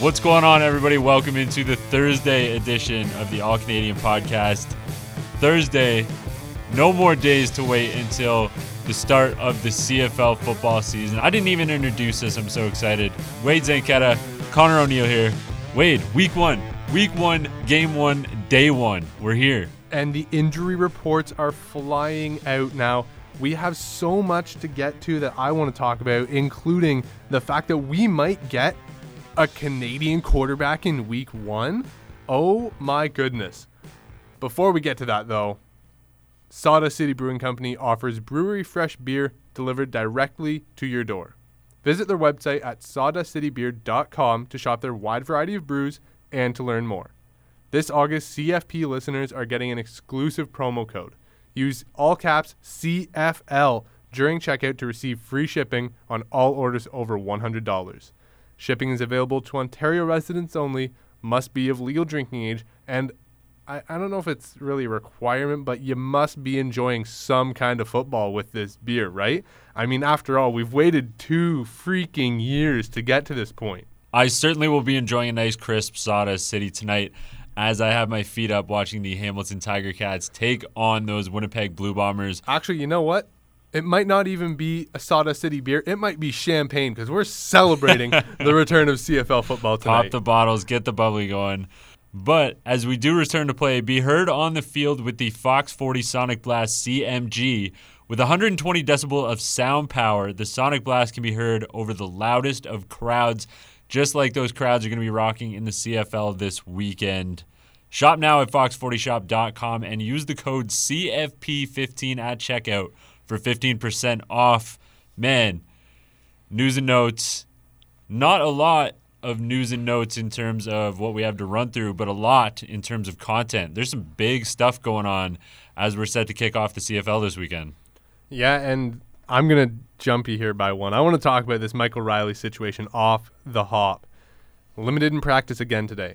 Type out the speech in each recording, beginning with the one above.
What's going on, everybody? Welcome into the Thursday edition of the All Canadian Podcast. Thursday, no more days to wait until the start of the CFL football season. I didn't even introduce this. I'm so excited. Wade Zanketta, Connor O'Neill here. Wade, week one, week one, game one, day one. We're here. And the injury reports are flying out now. We have so much to get to that I want to talk about, including the fact that we might get a Canadian quarterback in week one. Oh my goodness. Before we get to that, though, Sawdust City Brewing Company offers brewery fresh beer delivered directly to your door. Visit their website at sawdustcitybeer.com to shop their wide variety of brews and to learn more. This August, CFP listeners are getting an exclusive promo code. Use all caps CFL during checkout to receive free shipping on all orders over $100. Shipping is available to Ontario residents only, must be of legal drinking age, and I, I don't know if it's really a requirement, but you must be enjoying some kind of football with this beer, right? I mean, after all, we've waited two freaking years to get to this point. I certainly will be enjoying a nice crisp Sawdust City tonight as I have my feet up watching the Hamilton Tiger Cats take on those Winnipeg Blue Bombers. Actually, you know what? It might not even be a Sawdust City beer. It might be champagne because we're celebrating the return of CFL football tonight. Pop the bottles, get the bubbly going. But as we do return to play, be heard on the field with the Fox 40 Sonic Blast CMG. With 120 decibel of sound power, the Sonic Blast can be heard over the loudest of crowds, just like those crowds are going to be rocking in the CFL this weekend. Shop now at fox40shop.com and use the code CFP15 at checkout for 15% off. Man, news and notes. Not a lot of news and notes in terms of what we have to run through, but a lot in terms of content. There's some big stuff going on as we're set to kick off the CFL this weekend. Yeah, and I'm going to jump you here by one. I want to talk about this Michael Reilly situation off the hop. Limited in practice again today.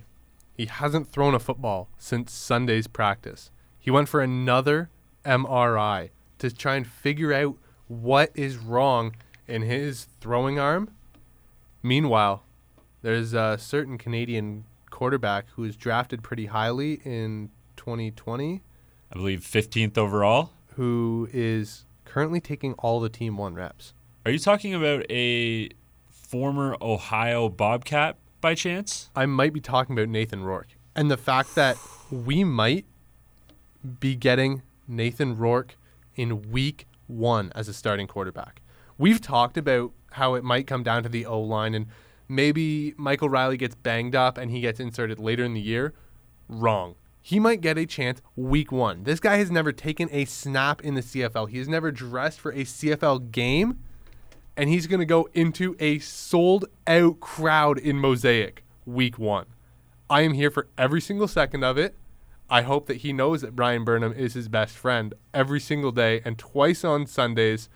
He hasn't thrown a football since Sunday's practice. He went for another MRI to try and figure out what is wrong in his throwing arm. Meanwhile, there's a certain Canadian quarterback who was drafted pretty highly in 2020. I believe 15th overall. Who is currently taking all the team one reps. Are you talking about a former Ohio Bobcat by chance? I might be talking about Nathan Rourke. And the fact that we might be getting Nathan Rourke in week one as a starting quarterback. We've talked about how it might come down to the O line and maybe Michael Reilly gets banged up and he gets inserted later in the year. Wrong. He might get a chance week one. This guy has never taken a snap in the CFL. He has never dressed for a CFL game. And he's going to go into a sold out crowd in Mosaic week one. I am here for every single second of it. I hope that he knows that Bryan Burnham is his best friend every single day and twice on Sundays.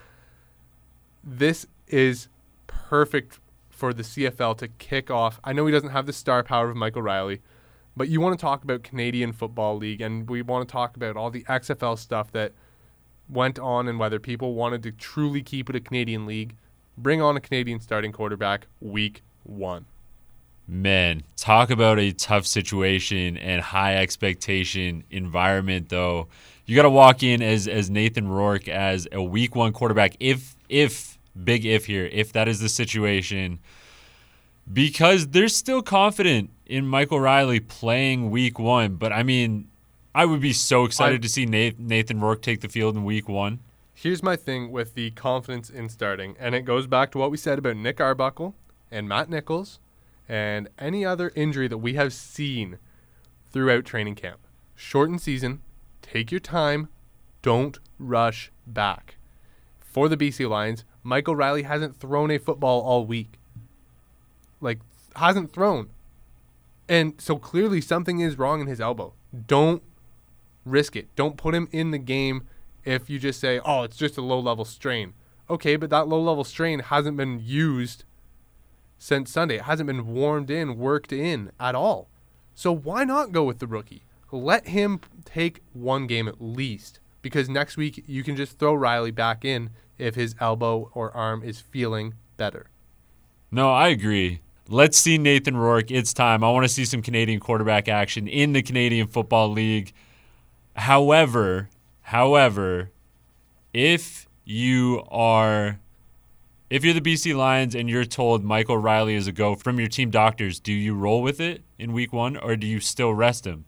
This is perfect for the CFL to kick off. I know he doesn't have the star power of Michael Reilly, but you want to talk about Canadian Football League and we want to talk about all the XFL stuff that went on and whether people wanted to truly keep it a Canadian league. Bring on a Canadian starting quarterback week one. Man, talk about a tough situation and high expectation environment though. You got to walk in as as Nathan Rourke as a week 1 quarterback if if big if here, if that is the situation because they're still confident in Michael Reilly playing week 1, but I mean I would be so excited I, to see Nathan Rourke take the field in week 1. Here's my thing with the confidence in starting, and it goes back to what we said about Nick Arbuckle and Matt Nichols and any other injury that we have seen throughout training camp. Shorten season, take your time, don't rush back. For the BC Lions, Michael Reilly hasn't thrown a football all week. Like, hasn't thrown. And so clearly something is wrong in his elbow. Don't risk it. Don't put him in the game if you just say, oh, it's just a low level strain. Okay, but that low level strain hasn't been used since Sunday. It hasn't been warmed in, worked in at all. So why not go with the rookie? Let him take one game at least because next week you can just throw Reilly back in if his elbow or arm is feeling better. No, I agree. Let's see Nathan Rourke. It's time. I want to see some Canadian quarterback action in the Canadian Football League. However, however, if you are if you're the BC Lions and you're told Michael Reilly is a go from your team doctors, do you roll with it in week 1 or do you still rest him?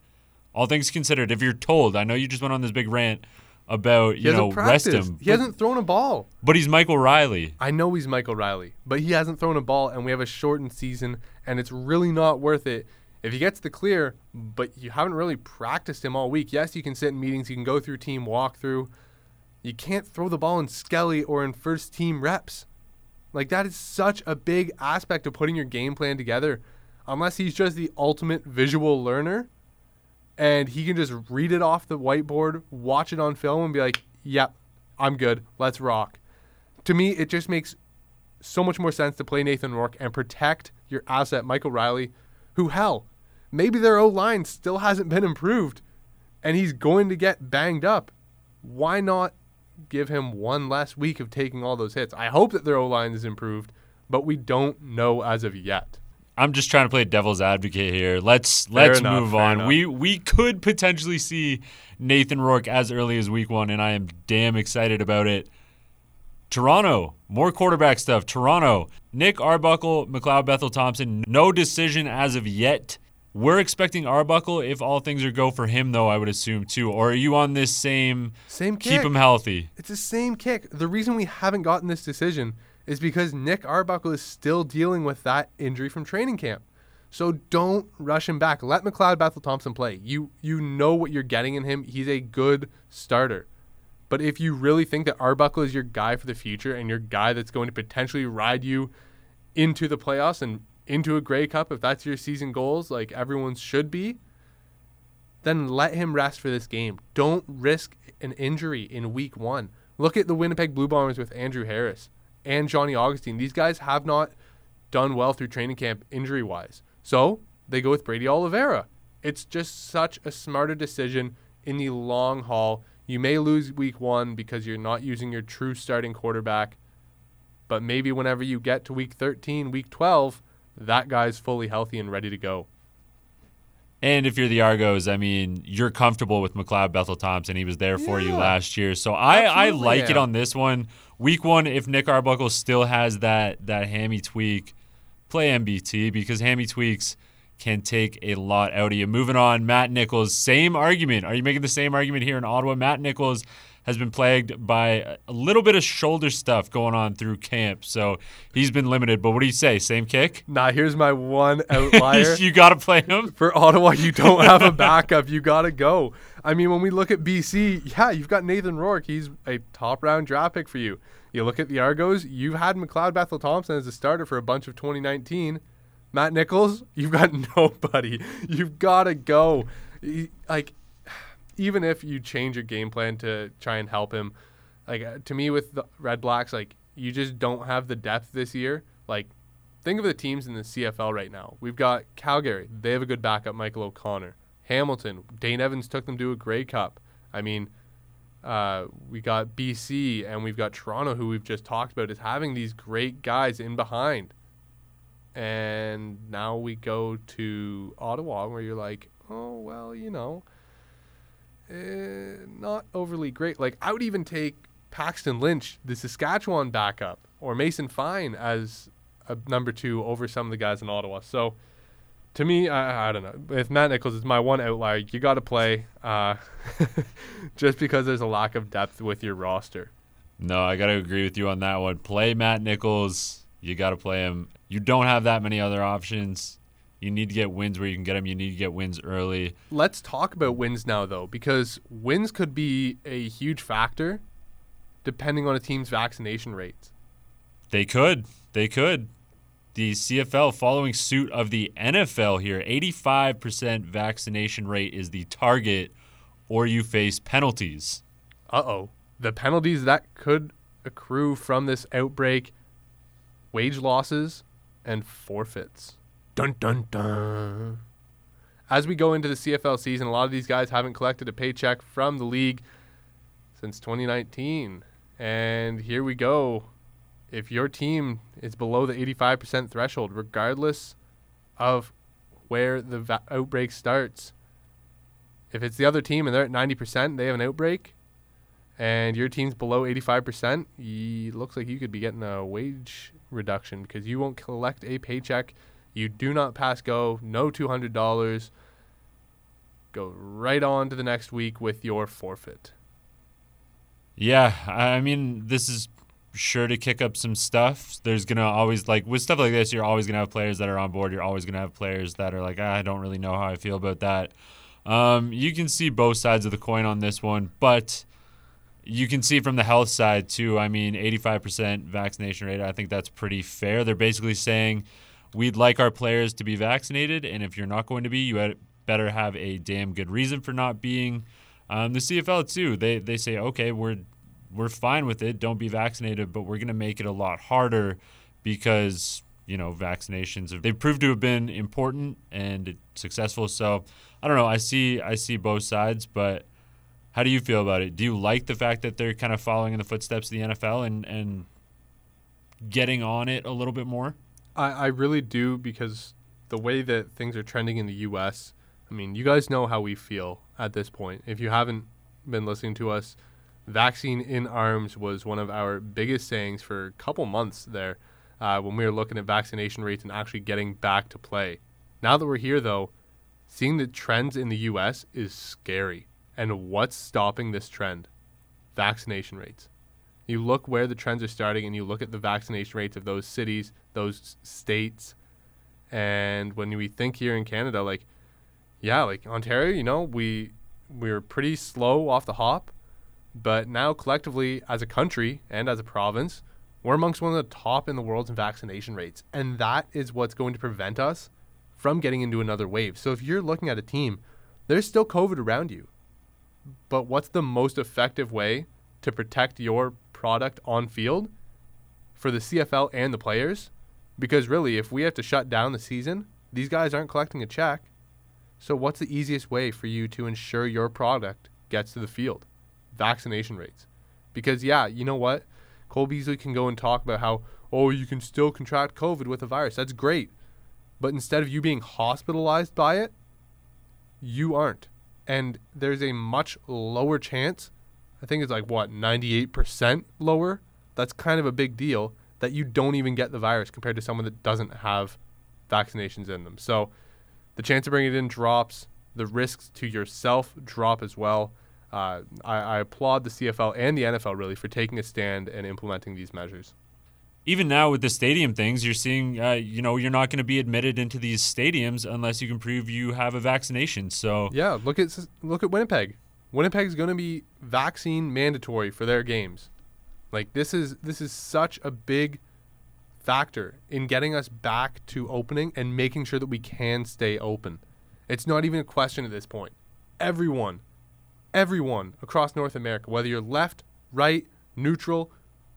All things considered, if you're told, I know you just went on this big rant about, you know, rest him. He hasn't thrown a ball. But he's Michael Reilly. I know he's Michael Reilly, but he hasn't thrown a ball, and we have a shortened season, and it's really not worth it. If he gets the clear, but you haven't really practiced him all week. Yes, you can sit in meetings, you can go through team walkthrough. You can't throw the ball in Skelly or in first team reps. Like that is such a big aspect of putting your game plan together. Unless he's just the ultimate visual learner and he can just read it off the whiteboard, watch it on film, and be like, yep, I'm good. Let's rock. To me, it just makes so much more sense to play Nathan Rourke and protect your asset, Michael Reilly, who, hell, maybe their O line still hasn't been improved and he's going to get banged up. Why not give him one last week of taking all those hits? I hope that their O line is improved, but we don't know as of yet. I'm just trying to play devil's advocate here. Let's fair let's enough, move on. Enough. We we could potentially see Nathan Rourke as early as week one, and I am damn excited about it. Toronto, more quarterback stuff. Toronto, Nick Arbuckle, McLeod Bethel Thompson, no decision as of yet. We're expecting Arbuckle if all things are go for him, though. I would assume too. Or are you on this same same kick. keep him healthy? It's the same kick. The reason we haven't gotten this decision is because Nick Arbuckle is still dealing with that injury from training camp. So don't rush him back. Let McLeod Bethel Thompson play. You you know what you're getting in him. He's a good starter. But if you really think that Arbuckle is your guy for the future and your guy that's going to potentially ride you into the playoffs and into a Grey Cup, if that's your season goals, like everyone should be, then let him rest for this game. Don't risk an injury in week one. Look at the Winnipeg Blue Bombers with Andrew Harris and Johnny Augustine. These guys have not done well through training camp injury wise. So they go with Brady Oliveira. It's just such a smarter decision in the long haul. You may lose week one because you're not using your true starting quarterback, but maybe whenever you get to week 13, week 12, that guy's fully healthy and ready to go. And if you're the Argos, I mean, you're comfortable with McLeod Bethel Thompson. He was there for yeah. you last year. So I, I like yeah. it on this one. Week one, if Nick Arbuckle still has that that hammy tweak, play MBT because hammy tweaks can take a lot out of you. Moving on, Matt Nichols, same argument. Are you making the same argument here in Ottawa? Matt Nichols has been plagued by a little bit of shoulder stuff going on through camp, so he's been limited. But what do you say? Same kick? Nah, here's my one outlier. you got to play him for Ottawa. You don't have a backup. you got to go. I mean, when we look at BC, yeah, you've got Nathan Rourke. He's a top round draft pick for you. You look at the Argos, you've had McLeod Bethel Thompson as a starter for a bunch of 2019. Matt Nichols, you've got nobody. You've got to go. Like, even if you change your game plan to try and help him, like uh, to me with the Red Blacks, like you just don't have the depth this year. Like, think of the teams in the CFL right now. We've got Calgary. They have a good backup, Michael O'Connor. Hamilton, Dane Evans took them to a Grey Cup. I mean, uh, we got BC and we've got Toronto, who we've just talked about, is having these great guys in behind. And now we go to Ottawa, where you're like, oh, well, you know, eh, not overly great. Like, I would even take Paxton Lynch, the Saskatchewan backup, or Mason Fine as a number two over some of the guys in Ottawa. So, to me, I, I don't know. If Matt Nichols is my one outlier, you got to play uh, just because there's a lack of depth with your roster. No, I got to agree with you on that one. Play Matt Nichols. You got to play him. You don't have that many other options. You need to get wins where you can get them. You need to get wins early. Let's talk about wins now, though, because wins could be a huge factor depending on a team's vaccination rates. They could. They could the CFL following suit of the NFL here. 85% vaccination rate is the target, or you face penalties. Uh oh. The penalties that could accrue from this outbreak wage losses and forfeits. Dun dun dun. As we go into the CFL season, a lot of these guys haven't collected a paycheck from the league since 2019. And here we go if your team is below the 85% threshold, regardless of where the va- outbreak starts, if it's the other team and they're at 90%, they have an outbreak, and your team's below 85%, it looks like you could be getting a wage reduction because you won't collect a paycheck. You do not pass go, no $200. Go right on to the next week with your forfeit. Yeah, I mean, this is sure to kick up some stuff. There's gonna always like with stuff like this, you're always gonna have players that are on board. You're always gonna have players that are like, ah, I don't really know how I feel about that. Um, you can see both sides of the coin on this one, but you can see from the health side too. I mean, 85% vaccination rate. I think that's pretty fair. They're basically saying we'd like our players to be vaccinated, and if you're not going to be, you better have a damn good reason for not being. Um, the CFL too. They they say okay, we're we're fine with it. Don't be vaccinated, but we're going to make it a lot harder because you know vaccinations have, they've proved to have been important and successful. So I don't know. I see I see both sides, but how do you feel about it? Do you like the fact that they're kind of following in the footsteps of the NFL and and getting on it a little bit more? I, I really do because the way that things are trending in the U.S. I mean, you guys know how we feel at this point. If you haven't been listening to us vaccine in arms was one of our biggest sayings for a couple months there uh, when we were looking at vaccination rates and actually getting back to play. Now that we're here, though, seeing the trends in the U.S. is scary. And what's stopping this trend? Vaccination rates. You look where the trends are starting and you look at the vaccination rates of those cities, those states. And when we think here in Canada, like, yeah, like Ontario, you know, we we're pretty slow off the hop but now, collectively, as a country and as a province, we're amongst one of the top in the world in vaccination rates. And that is what's going to prevent us from getting into another wave. So if you're looking at a team, there's still COVID around you. But what's the most effective way to protect your product on field for the CFL and the players? Because really, if we have to shut down the season, these guys aren't collecting a check. So, what's the easiest way for you to ensure your product gets to the field? vaccination rates. Because, yeah, you know what? Cole Beasley can go and talk about how, oh, you can still contract COVID with a virus. That's great. But instead of you being hospitalized by it, you aren't. And there's a much lower chance, I think it's like what, 98% lower? That's kind of a big deal that you don't even get the virus compared to someone that doesn't have vaccinations in them. So the chance of bringing it in drops, the risks to yourself drop as well uh, I, I applaud the CFL and the NFL really for taking a stand and implementing these measures even now with the stadium things, you're seeing, uh, you know, you're not going to be admitted into these stadiums unless you can prove you have a vaccination. So yeah, look at look at Winnipeg. Winnipeg's going to be vaccine mandatory for their games. Like this is this is such a big factor in getting us back to opening and making sure that we can stay open. It's not even a question at this point. Everyone everyone across North America, whether you're left, right, neutral,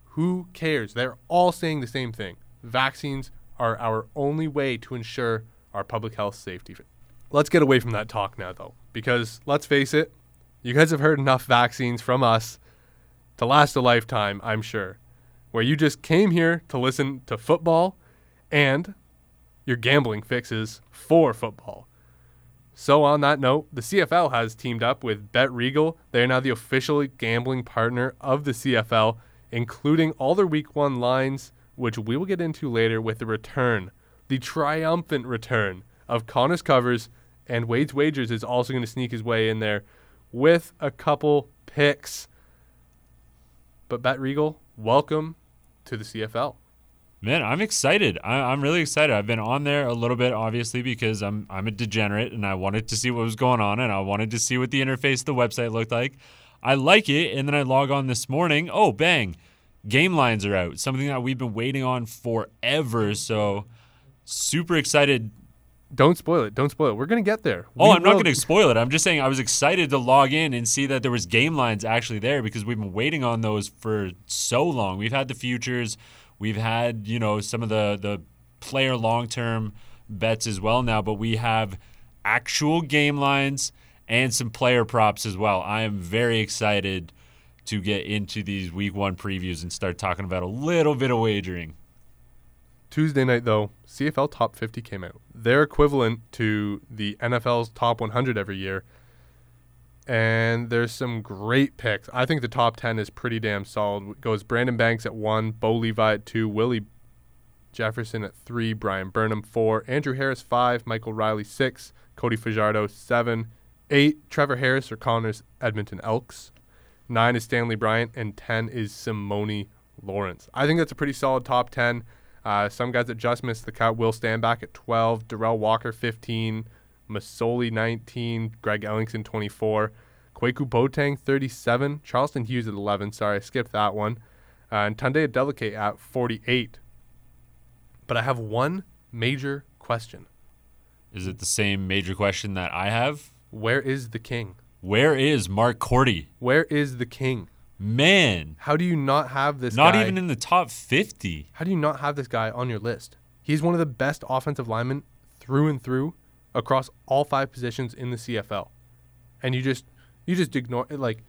who cares? They're all saying the same thing. Vaccines are our only way to ensure our public health safety. Let's get away from that talk now, though, because let's face it, you guys have heard enough vaccines from us to last a lifetime, I'm sure. Where you just came here to listen to football and your gambling fixes for football. So, on that note, the CFL has teamed up with Bet Regal. They are now the official gambling partner of the CFL, including all their week one lines, which we will get into later with the return, the triumphant return of Connor's covers. And Wade's Wagers is also going to sneak his way in there with a couple picks. But Bet Regal, welcome to the CFL. Man, I'm excited. I, am really excited. I've been on there a little bit, obviously, because I'm I'm a degenerate and I wanted to see what was going on and I wanted to see what the interface the website looked like. I like it, and then I log on this morning. Oh, bang! Game lines are out. Something that we've been waiting on forever. So, super excited. Don't spoil it. Don't spoil it. We're gonna get there. Oh, we I'm will. not gonna spoil it. I'm just saying I was excited to log in and see that there was game lines actually there because we've been waiting on those for so long. We've had the futures We've had, you know, some of the the player long-term bets as well now, but we have actual game lines and some player props as well. I am very excited to get into these week one previews and start talking about a little bit of wagering. Tuesday night, though, CFL Top 50 came out. They're equivalent to the NFL's Top 100 every year. And there's some great picks. I think the top 10 is pretty damn solid. It goes Brandon Banks at one, Bo Levi at two, Willie Jefferson at three, Bryan Burnham four, Andrew Harris five, Michael Reilly six, Cody Fajardo seven, eight, Trevor Harris or Connors Edmonton Elks, nine is Stanley Bryant, and ten is Simone Lawrence. I think that's a pretty solid top 10. Uh, some guys that just missed the cut Will Stanback at 12, Derel Walker 15, Masoli 19, Greg Ellingson 24, Kwaku Boateng 37, Charleston Hughes at 11. Sorry, I skipped that one. Uh, and Tunde Adeleke at 48. But I have one major question. Is it the same major question that I have? Where is the king? Where is Mark Cordy? Where is the king? Man, How do you not have this guy? not guy? even in the top 50. How do you not have this guy on your list? He's one of the best offensive linemen through and through across all five positions in the CFL. And you just you just ignore it like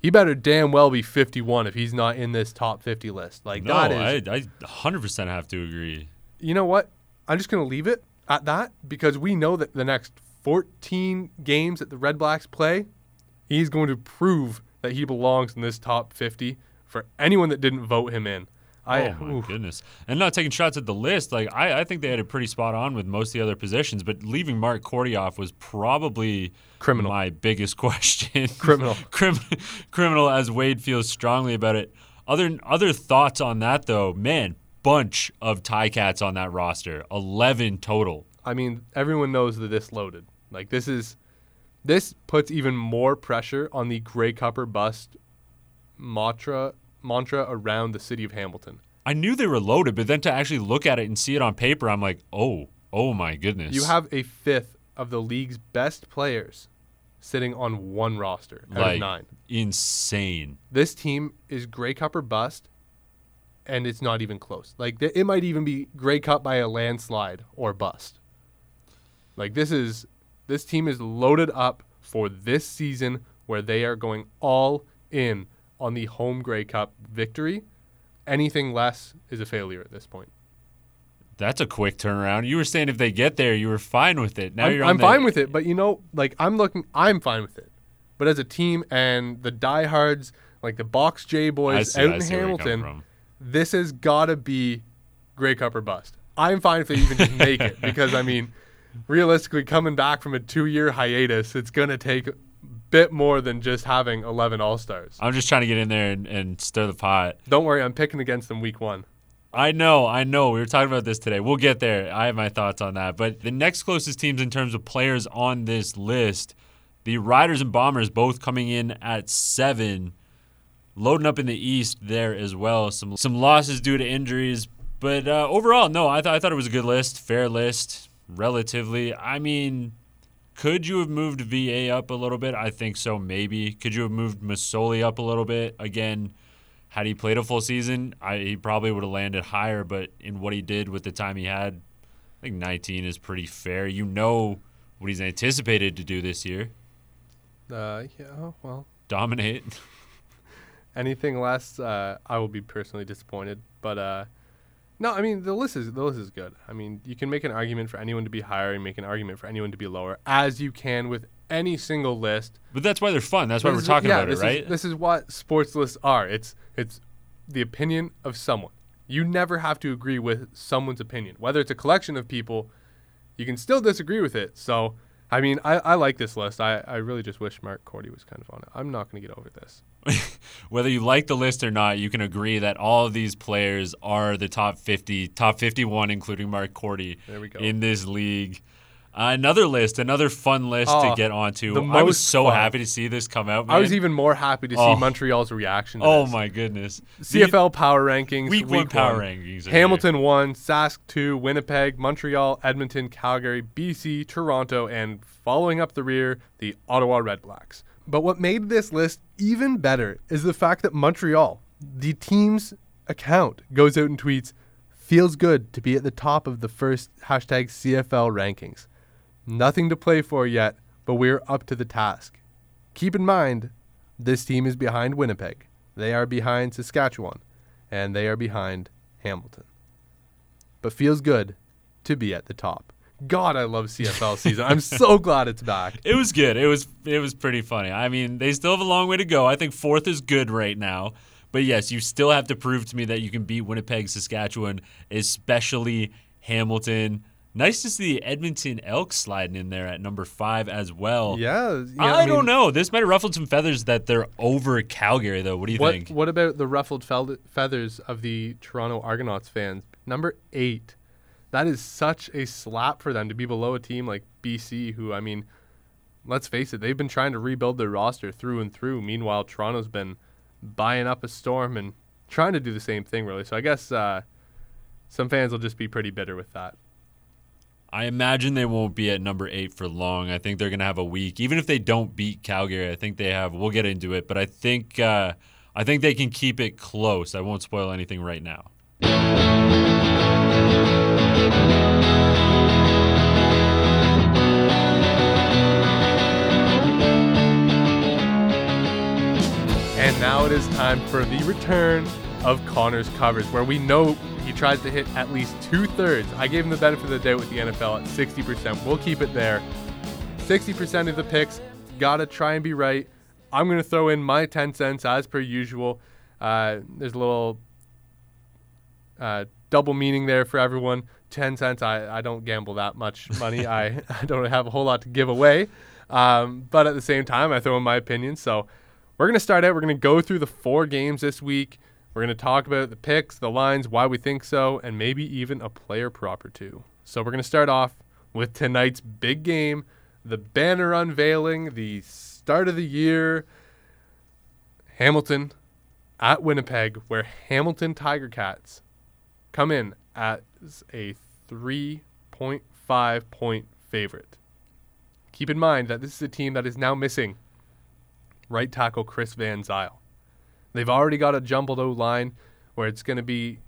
he better damn well be 51 if he's not in this top 50 list. Like no, that is I, I 100% have to agree. You know what? I'm just going to leave it at that because we know that the next 14 games that the Red Blacks play, he's going to prove that he belongs in this top 50 for anyone that didn't vote him in. I, oh my oof. goodness! And not taking shots at the list, like I, I think they had it pretty spot on with most of the other positions, but leaving Mark Cordy off was probably Criminal. My biggest question. Criminal. Crim- criminal, as Wade feels strongly about it. Other other thoughts on that though, man, bunch of tie cats on that roster, eleven total. I mean, everyone knows that this loaded. Like this is this puts even more pressure on the Grey Cup or bust mantra mantra around the city of Hamilton. I knew they were loaded, but then to actually look at it and see it on paper, I'm like, oh, oh my goodness. You have a fifth of the league's best players sitting on one roster out like of nine. insane. This team is Grey Cup or bust, and it's not even close. Like th- it might even be Grey Cup by a landslide or bust. Like this is this team is loaded up for this season where they are going all in on the home Grey Cup victory. Anything less is a failure at this point. That's a quick turnaround. You were saying if they get there, you were fine with it. Now I'm, you're on I'm the- fine with it, but you know, like I'm looking, I'm fine with it. But as a team and the diehards, like the Box J boys see, out I in see where you're coming Hamilton, this has got to be Grey Cup or bust. I'm fine if they even just make it because I mean, realistically, coming back from a two-year hiatus, it's gonna take a bit more than just having 11 All Stars. I'm just trying to get in there and, and stir the pot. Don't worry, I'm picking against them week one. I know, I know. We were talking about this today. We'll get there. I have my thoughts on that. But the next closest teams in terms of players on this list, the Riders and Bombers both coming in at seven, loading up in the East there as well. Some some losses due to injuries, but uh, overall, no. I thought I thought it was a good list, fair list, relatively. I mean, could you have moved VA up a little bit? I think so, maybe. Could you have moved Masoli up a little bit? Again, had he played a full season, I, he probably would have landed higher. But in what he did with the time he had, I think 19 is pretty fair. You know what he's anticipated to do this year Uh, yeah, oh, well, dominate. anything less, uh, I will be personally disappointed. But uh, no, I mean the list is the list is good. I mean you can make an argument for anyone to be higher and make an argument for anyone to be lower, as you can with any single list. But that's why they're fun. That's why This we're is- talking yeah, about it, this is- right? this is what sports lists are. It's it's the opinion of someone. You never have to agree with someone's opinion, whether it's a collection of people. You can still disagree with it. So, I mean, I, I like this list. I, I really just wish Mark Cordy was kind of on it. I'm not going to get over this. Whether you like the list or not, you can agree that all of these players are the top 50, top 51, including Mark Cordy, There we go. in this league. Uh, another list, another fun list to Oh, get onto. I was so fun. happy to see this come out. I was even more happy to see Oh. Montreal's reaction. To Oh this. my goodness. The CFL power rankings. week, one power one. rankings. Hamilton one, Sask two, Winnipeg, Montreal, Edmonton, Calgary, BC, Toronto, and following up the rear, the Ottawa Redblacks. But what made this list even better is the fact that Montreal, the team's account, goes out and tweets, feels good to be at the top of the first hashtag CFL rankings. Nothing to play for yet, but we're up to the task. Keep in mind, This team is behind Winnipeg. They are behind Saskatchewan. And they are behind Hamilton. But feels good to be at the top. God, I love CFL season. I'm so glad it's back. It was good. It was it was pretty funny. I mean, they still have a long way to go. I think fourth is good right now. But yes, you still have to prove to me that you can beat Winnipeg, Saskatchewan, especially Hamilton. Nice to see the Edmonton Elks sliding in there at number five as well. Yeah, yeah I, don't know. This might have ruffled some feathers that they're over Calgary, though. What do you what, think? What about the ruffled fel- feathers of the Toronto Argonauts fans? Number eight. That is such a slap for them to be below a team like BC, who, I mean, let's face it, they've been trying to rebuild their roster through and through. Meanwhile, Toronto's been buying up a storm and trying to do the same thing, really. So I guess uh, some fans will just be pretty bitter with that. I imagine they won't be at number eight for long. I think they're going to have a week, even if they don't beat Calgary. I think they have. We'll get into it, but I think uh, I think they can keep it close. I won't spoil anything right now. And now it is time for the return of Connor's covers, where we know he tries to hit at least two thirds. I gave him the benefit of the doubt with the NFL at 60%. We'll keep it there. 60% of the picks, gotta try and be right. I'm gonna throw in my 10 cents as per usual. Uh, there's a little uh, double meaning there for everyone. 10 cents, I, I don't gamble that much money. I, I don't have a whole lot to give away. Um, but at the same time, I throw in my opinion. So we're going to start out. We're going to go through the four games this week. We're going to talk about the picks, the lines, why we think so, and maybe even a player prop or two. So we're going to start off with tonight's big game, the banner unveiling, the start of the year. Hamilton at Winnipeg, where Hamilton Tiger Cats come in as a 3.5 point favorite. Keep in mind that this is a team that is now missing right tackle Chris Van Zeyl. They've already got a jumbled O line where it's going to be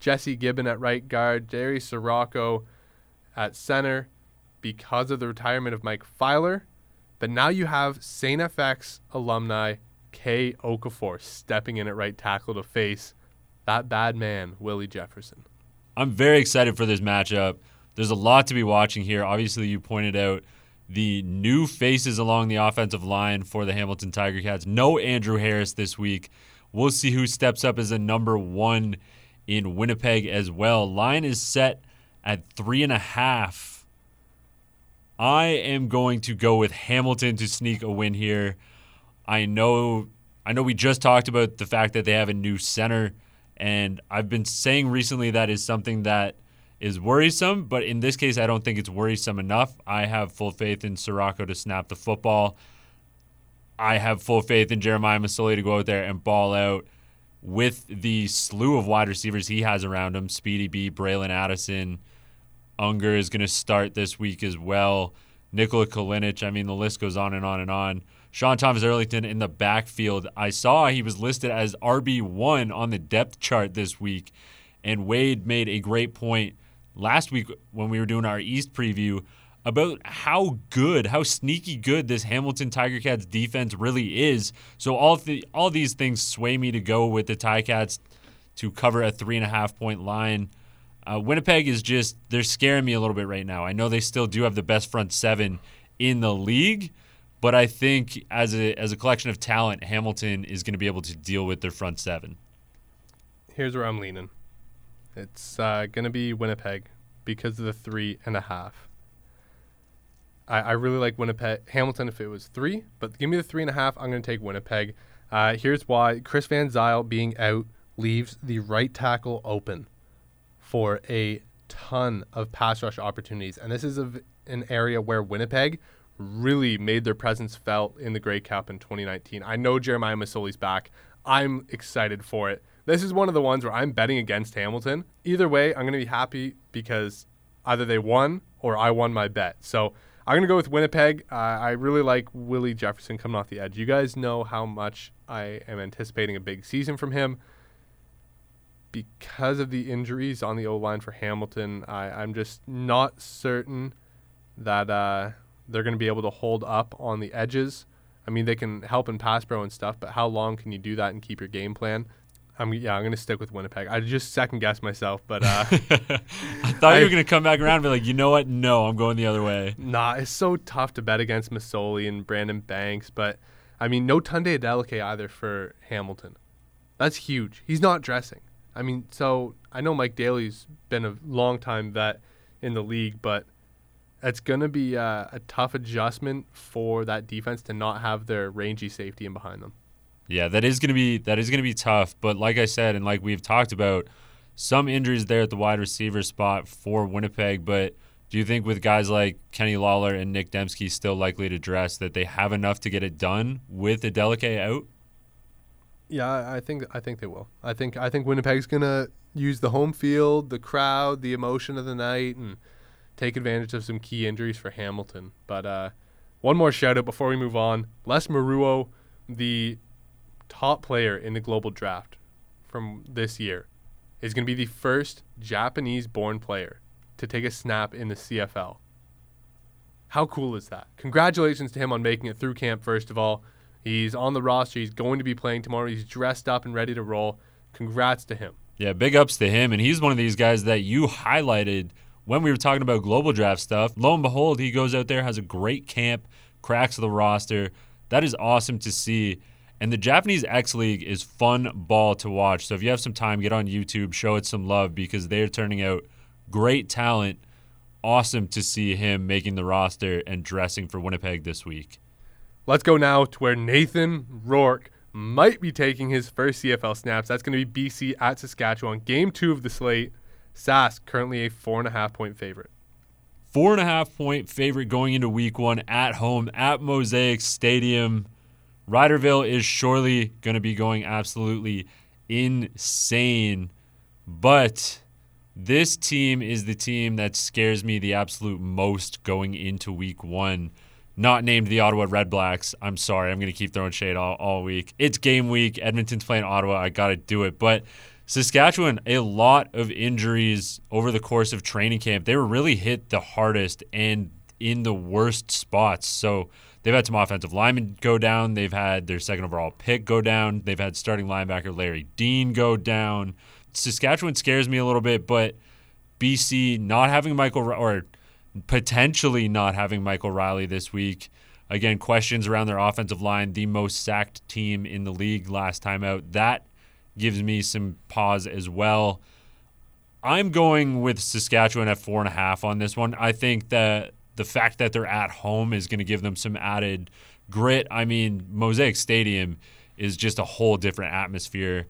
Jesse Gibbon at right guard, Darius Ciraco at center because of the retirement of Mike Filer. But now you have St. FX alumni Kay Okafor stepping in at right tackle to face that bad man, Willie Jefferson. I'm very excited for this matchup. There's a lot to be watching here. Obviously, you pointed out the new faces along the offensive line for the Hamilton Tiger Cats. No Andrew Harris this week. We'll see who steps up as a number one in Winnipeg as well. Line is set at three and a half. I am going to go with Hamilton to sneak a win here. I know I know we just talked about the fact that they have a new center, and I've been saying recently that is something that is worrisome, but in this case, I don't think it's worrisome enough. I have full faith in Ciraco to snap the football. I have full faith in Jeremiah Masoli to go out there and ball out with the slew of wide receivers he has around him. Speedy B, Bralon Addison, Unger is going to start this week as well. Nikola Kalinic, I mean, the list goes on and on and on. Sean Thomas Erlington in the backfield. I saw he was listed as RB1 on the depth chart this week, and Wade made a great point last week when we were doing our East preview about how good, how sneaky good this Hamilton Tiger Cats defense really is. So all the all these things sway me to go with the Tiger Ticats to cover a three and a half point line. Uh, Winnipeg is just they're scaring me a little bit right now. I know they still do have the best front seven in the league, but I think as a as a collection of talent, Hamilton is going to be able to deal with their front seven. Here's where I'm leaning. It's uh, going to be Winnipeg because of the three and a half. I, I really like Winnipeg Hamilton if it was three, but give me the three and a half. I'm going to take Winnipeg. Uh, here's why: Chris Van Zeyl being out leaves the right tackle open for a ton of pass rush opportunities, and this is a, an area where Winnipeg really made their presence felt in the Grey Cup in 2019. I know Jeremiah Masoli's back. I'm excited for it. This is one of the ones where I'm betting against Hamilton. Either way, I'm going to be happy because either they won or I won my bet. So I'm going to go with Winnipeg. Uh, I really like Willie Jefferson coming off the edge. You guys know how much I am anticipating a big season from him. Because of the injuries on the O line for Hamilton, I, I'm just not certain that uh, they're going to be able to hold up on the edges. I mean, they can help in pass pro and stuff, but how long can you do that and keep your game plan? I'm yeah, I'm gonna stick with Winnipeg. I just second guess myself, but uh, I thought I- you were gonna come back around and be like, you know what? No, I'm going the other way. nah, it's so tough to bet against Masoli and Brandon Banks. But I mean, no Tunde Adeleke either for Hamilton. That's huge. He's not dressing. I mean, so I know Mike Daly's been a long time vet in the league, but it's gonna be uh, a tough adjustment for that defense to not have their rangy safety in behind them. Yeah, that is gonna be that is gonna be tough. But like I said, and like we've talked about, some injuries there at the wide receiver spot for Winnipeg. But do you think with guys like Kenny Lawler and Nic Demski still likely to dress that they have enough to get it done with Adeleke out? Yeah, I I think I think they will. I think I think Winnipeg's gonna use the home field, the crowd, the emotion of the night, and take advantage of some key injuries for Hamilton. But uh, one more shout out before we move on: Les Maruo, the top player in the global draft from this year, is going to be the first Japanese-born player to take a snap in the CFL. How cool is that? Congratulations to him on making it through camp. First of all, he's on the roster. He's going to be playing tomorrow. He's dressed up and ready to roll. Congrats to him. Yeah, big ups to him. And he's one of these guys that you highlighted when we were talking about global draft stuff. Lo and behold, he goes out there, has a great camp, cracks the roster. That is awesome to see. And the Japanese X League is fun ball to watch. So if you have some time, get on YouTube, show it some love because they're turning out great talent. Awesome to see him making the roster and dressing for Winnipeg this week. Let's go now to where Nathan Rourke might be taking his first CFL snaps. That's going to be BC at Saskatchewan. Game two of the slate. Sask currently a four and a half point favorite. Four and a half point favorite going into week one at home at Mosaic Stadium. Riderville is surely going to be going absolutely insane. But this team is the team that scares me the absolute most going into week one. Not named the Ottawa Red Blacks. I'm sorry. I'm going to keep throwing shade all, all week. It's game week. Edmonton's playing Ottawa. I got to do it. But Saskatchewan, a lot of injuries over the course of training camp. They were really hit the hardest and in the worst spots. So they've had some offensive linemen go down. They've had their second overall pick go down. They've had starting linebacker Larry Dean go down. Saskatchewan scares me a little bit, but BC not having Michael or potentially not having Michael Reilly this week. Again, questions around their offensive line, the most sacked team in the league last time out. That gives me some pause as well. I'm going with Saskatchewan at four and a half on this one. I think that the fact that they're at home is going to give them some added grit. I mean, Mosaic Stadium is just a whole different atmosphere.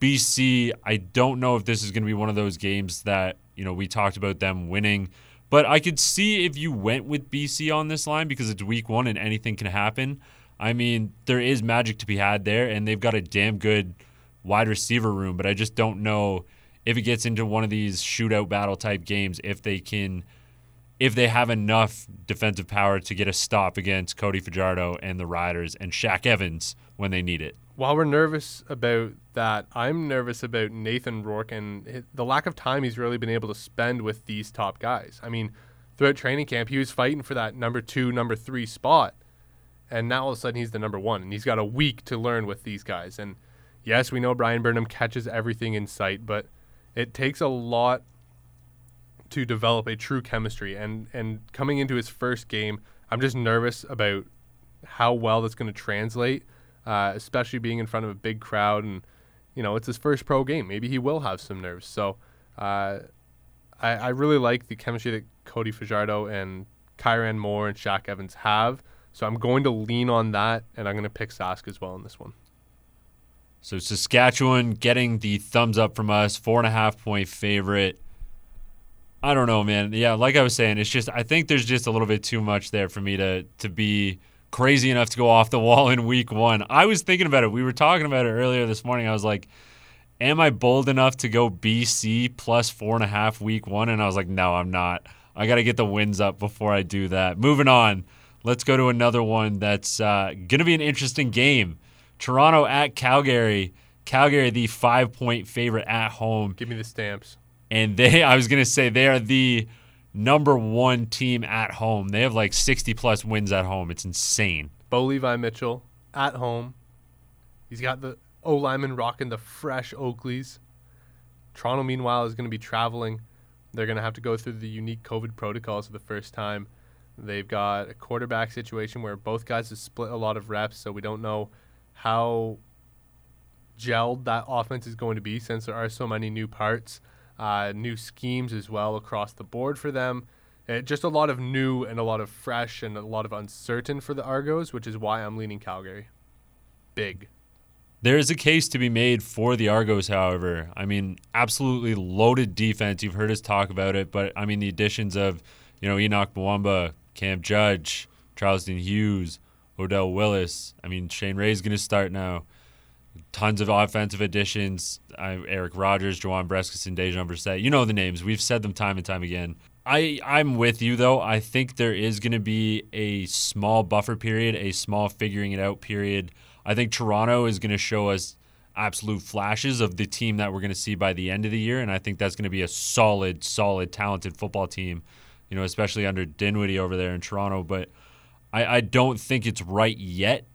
BC, I don't know if this is going to be one of those games that, you know, we talked about them winning, but I could see if you went with BC on this line because it's week one and anything can happen. I mean, there is magic to be had there, and they've got a damn good wide receiver room, but I just don't know if it gets into one of these shootout battle type games if they can if they have enough defensive power to get a stop against Cody Fajardo and the Riders and Shaq Evans when they need it. While we're nervous about that, I'm nervous about Nathan Rourke and the lack of time he's really been able to spend with these top guys. I mean, throughout training camp, he was fighting for that number two, number three spot. And now all of a sudden he's the number one, and he's got a week to learn with these guys. And yes, we know Bryan Burnham catches everything in sight, but it takes a lot to develop a true chemistry. And and coming into his first game, I'm just nervous about how well that's going to translate, uh, especially being in front of a big crowd. And you know, it's his first pro game. Maybe he will have some nerves. So uh, I, I really like the chemistry that Cody Fajardo and Kyran Moore and Shaq Evans have. So I'm going to lean on that, and I'm going to pick Sask as well in this one. So Saskatchewan getting the thumbs up from us, four and a half point favorite. I don't know, man. Yeah, like I was saying, it's just I think there's just a little bit too much there for me to to be crazy enough to go off the wall in week one. I was thinking about it. We were talking about it earlier this morning. I was like, Am I bold enough to go BC plus four and a half week one? And I was like, No, I'm not. I gotta get the wins up before I do that. Moving on. Let's go to another one that's uh, gonna be an interesting game. Toronto at Calgary. Calgary, the five point favorite at home. Give me the stamps. And they, I was going to say, they are the number one team at home. They have like 60 plus wins at home. It's insane. Bo Levi Mitchell at home. He's got the O lineman rocking the fresh Oakleys. Toronto, meanwhile, is going to be traveling. They're going to have to go through the unique COVID protocols for the first time. They've got a quarterback situation where both guys have split a lot of reps, so we don't know how gelled that offense is going to be since there are so many new parts, uh, new schemes as well across the board for them. Uh, just a lot of new and a lot of fresh and a lot of uncertain for the Argos, which is why I'm leaning Calgary. Big. There is a case to be made for the Argos, however. I mean, absolutely loaded defense. You've heard us talk about it, but I mean, the additions of, you know, Henoc Muamba, Cam Judge, Charleston Hughes, Odell Willis. I mean, Shane Ray's going to start now. Tons of offensive additions. I, Eric Rogers, Juwan Brescacin, and Dejon Brissett. You know the names. We've said them time and time again. I, I'm with you, though. I think there is going to be a small buffer period, a small figuring it out period I think Toronto is going to show us absolute flashes of the team that we're going to see by the end of the year, and I think that's going to be a solid, solid, talented football team. You know, especially under Dinwiddie over there in Toronto. But I, I don't think it's right yet.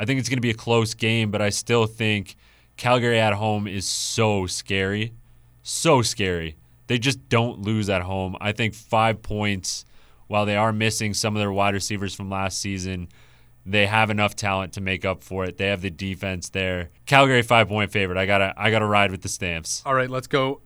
I think it's going to be a close game, but I still think Calgary at home is so scary, so scary. They just don't lose at home. I think five points, while they are missing some of their wide receivers from last season they have enough talent to make up for it. They have the defense there. Calgary five point favorite. I gotta I gotta ride with the Stamps. All right, let's go.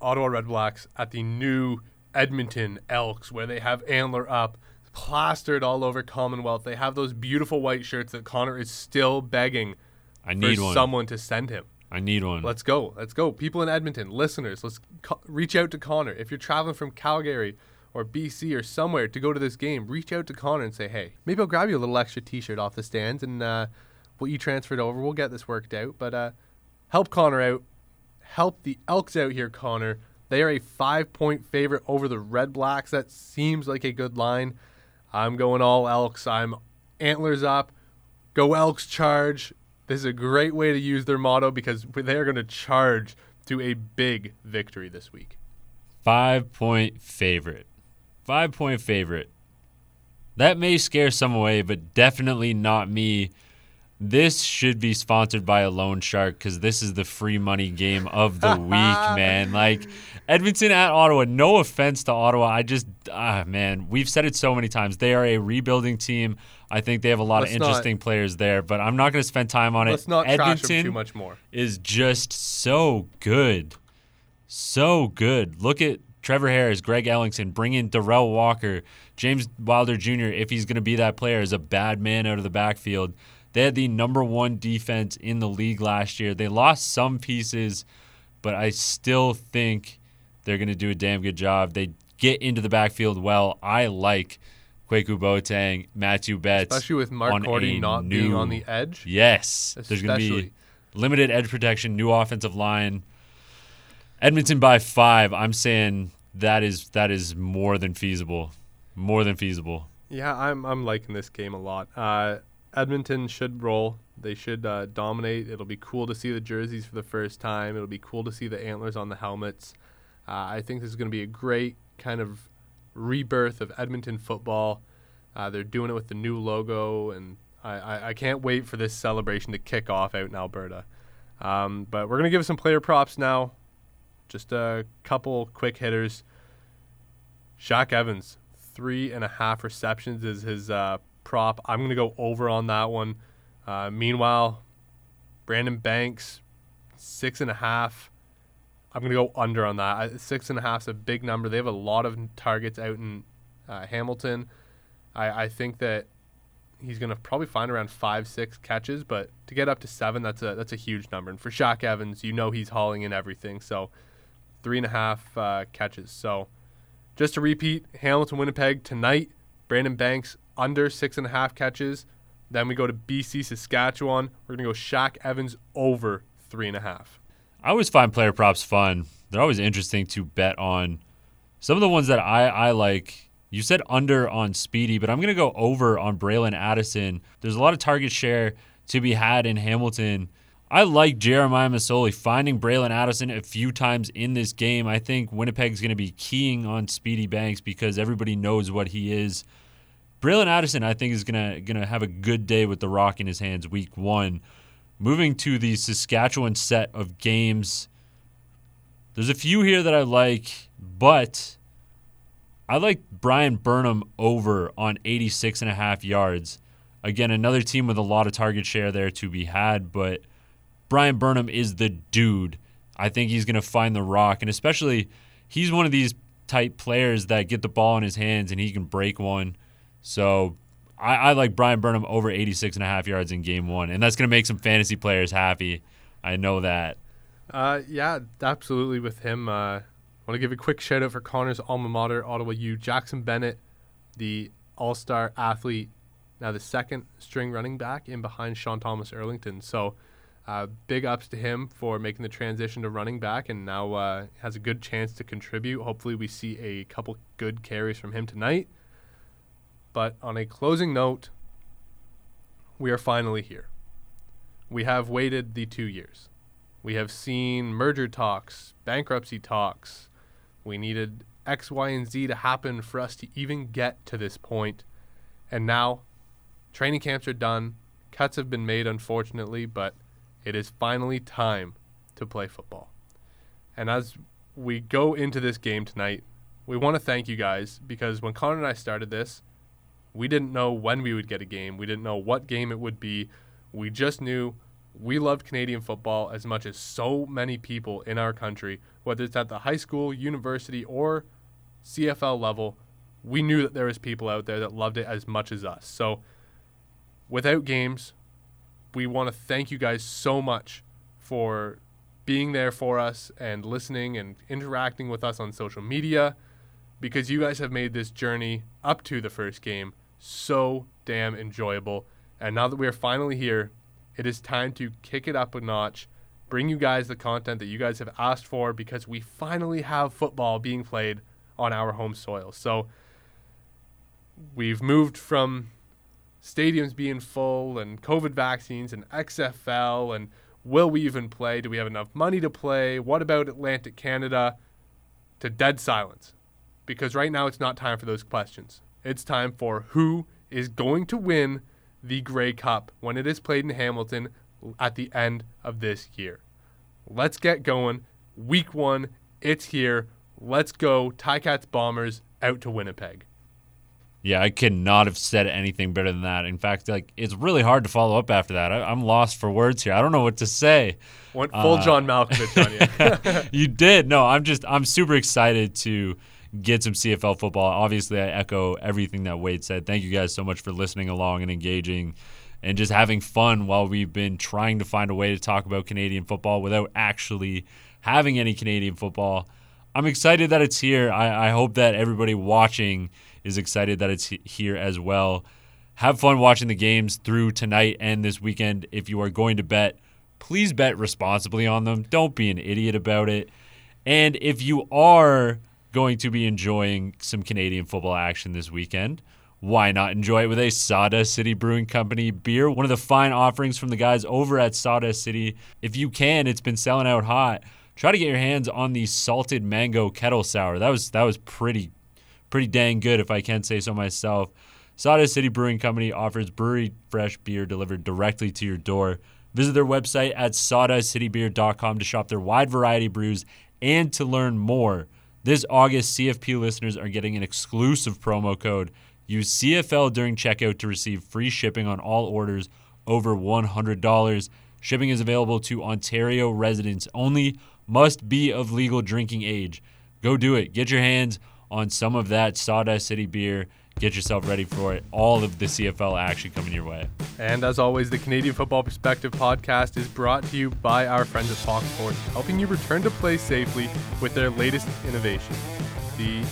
Ottawa Red Blacks at the new Edmonton Elks, where they have antler up, plastered all over Commonwealth. They have those beautiful white shirts that Connor is still begging I need for one. someone to send him. I need one. Let's go. Let's go. People in Edmonton, listeners, let's co- reach out to Connor. If you're traveling from Calgary or BC or somewhere to go to this game, reach out to Connor and say, hey, maybe I'll grab you a little extra t shirt off the stands and uh, we'll you transferred over. We'll get this worked out. But uh, help Connor out. Help the Elks out here, Connor. They are a five point favorite over the Red Blacks. That seems like a good line. I'm going all Elks. I'm antlers up. Go Elks charge. This is a great way to use their motto because they're going to charge to a big victory this week. Five point favorite. Five point favorite. That may scare some away, but definitely not me. This should be sponsored by a loan shark because this is the free money game of the week, man. Like Edmonton at Ottawa. No offense to Ottawa, I just ah man, we've said it so many times. They are a rebuilding team. I think they have a lot Let's of interesting not- players there, but I'm not going to spend time on Let's it. not Edmonton too much more. is just so good. So good. Look at Trevor Harris, Greg Ellingson, bring in Derel Walker, James Wilder Jr., if he's going to be that player, is a bad man out of the backfield. They had the number one defense in the league last year. They lost some pieces, but I still think they're going to do a damn good job. They get into the backfield well. I like Kwaku Boateng, Matthew Betts. Especially with Mark on Cordy a not being on the edge. Yes. There's going to be limited edge protection, new offensive line. Edmonton by five. I'm saying that is that is more than feasible. More than feasible. Yeah, I'm I'm liking this game a lot. Uh, Edmonton should roll. They should uh, dominate. It'll be cool to see the jerseys for the first time. It'll be cool to see the antlers on the helmets. Uh, I think this is going to be a great kind of rebirth of Edmonton football. Uh, they're doing it with the new logo, and I, I, I can't wait for this celebration to kick off out in Alberta. Um, but we're going to give some player props now. Just a couple quick hitters. Shaq Evans, three and a half receptions is his uh, prop. I'm going to go over on that one. Uh, meanwhile, Brandon Banks, six and a half. I'm going to go under on that. Six and a half is a big number. They have a lot of targets out in uh, Hamilton. I, I think that he's going to probably find around five, six catches, but to get up to seven, that's a that's a huge number. And for Shaq Evans, you know he's hauling in everything. So three and a half uh, catches. So just to repeat, Hamilton, Winnipeg tonight. Brandon Banks under six and a half catches. Then we go to BC, Saskatchewan. We're gonna go Shaq Evans over three and a half. I always find player props fun. They're always interesting to bet on. Some of the ones that I, I like, you said under on Speedy, but I'm going to go over on Bralon Addison. There's a lot of target share to be had in Hamilton. I like Jeremiah Masoli finding Bralon Addison a few times in this game. I think Winnipeg's going to be keying on Speedy Banks because everybody knows what he is. Bralon Addison, I think, is gonna gonna have a good day with the rock in his hands week one. Moving to the Saskatchewan set of games, there's a few here that I like, but I like Bryan Burnham over on 86 and a half yards. Again, another team with a lot of target share there to be had, but Bryan Burnham is the dude. I think he's going to find the rock, and especially he's one of these type players that get the ball in his hands and he can break one. So I, I like Bryan Burnham over 86 and a half yards in game one, and that's going to make some fantasy players happy. I know that. Uh, yeah, absolutely. With him, uh, I want to give a quick shout out for Connor's alma mater, Ottawa U. Jackson Bennett, the All Star athlete, now the second string running back in behind Sean Thomas Erlington. So, uh, big ups to him for making the transition to running back, and now uh, has a good chance to contribute. Hopefully, we see a couple good carries from him tonight. But on a closing note, we are finally here. We have waited the two years. We have seen merger talks, bankruptcy talks. We needed X, Y, and Z to happen for us to even get to this point. And now, training camps are done. Cuts have been made, unfortunately, but it is finally time to play football. And as we go into this game tonight, we want to thank you guys because when Connor and I started this, we didn't know when we would get a game. We didn't know what game it would be. We just knew we loved Canadian football as much as so many people in our country, whether it's at the high school, university, or CFL level. We knew that there was people out there that loved it as much as us. So, without games, we want to thank you guys so much for being there for us and listening and interacting with us on social media because you guys have made this journey up to the first game so damn enjoyable. And now that we are finally here, it is time to kick it up a notch, bring you guys the content that you guys have asked for because we finally have football being played on our home soil. So we've moved from stadiums being full and COVID vaccines and XFL and will we even play? Do we have enough money to play? What about Atlantic Canada? To dead silence. Because right now it's not time for those questions. It's time for who is going to win the Grey Cup when it is played in Hamilton at the end of this year. Let's get going. Week one, it's here. Let's go. Ticats Bombers out to Winnipeg. Yeah, I could not have said anything better than that. In fact, like it's really hard to follow up after that. I, am lost for words here. I don't know what to say. Went full uh, John Malkovich on you. you did. No, I'm just I'm super excited to get some CFL football. Obviously, I echo everything that Wade said. Thank you guys so much for listening along and engaging and just having fun while we've been trying to find a way to talk about Canadian football without actually having any Canadian football. I'm excited that it's here. I, I hope that everybody watching is excited that it's here as well. Have fun watching the games through tonight and this weekend. If you are going to bet, please bet responsibly on them. Don't be an idiot about it. And if you are going to be enjoying some Canadian football action this weekend. Why not enjoy it with a Sawdust City Brewing Company beer? One of the fine offerings from the guys over at Sawdust City. If you can, it's been selling out hot. Try to get your hands on the salted mango kettle sour. That was that was pretty pretty dang good if I can say so myself. Sawdust City Brewing Company offers brewery fresh beer delivered directly to your door. Visit their website at sawdustcitybeer.com to shop their wide variety brews and to learn more. This August, CFP listeners are getting an exclusive promo code. Use CFL during checkout to receive free shipping on all orders over $100. Shipping is available to Ontario residents only, must be of legal drinking age. Go do it. Get your hands on some of that Sawdust City beer Get yourself ready for it. All of the CFL action coming your way. And as always, the Canadian Football Perspective podcast is brought to you by our friends at Fox 40, helping you return to play safely with their latest innovation the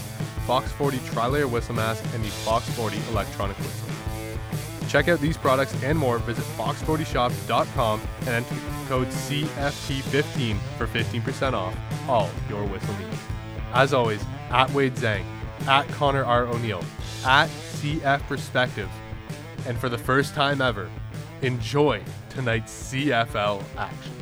Fox 40 Tri Layer Whistle Mask and the Fox 40 Electronic Whistle. check out these products and more, visit fox40shop.com and enter code CFP15 for 15% off all your whistle needs. As always, at Wade Zhang, at Connor R. O'Neill, at CF Perspective. And for the first time ever, enjoy tonight's CFL action.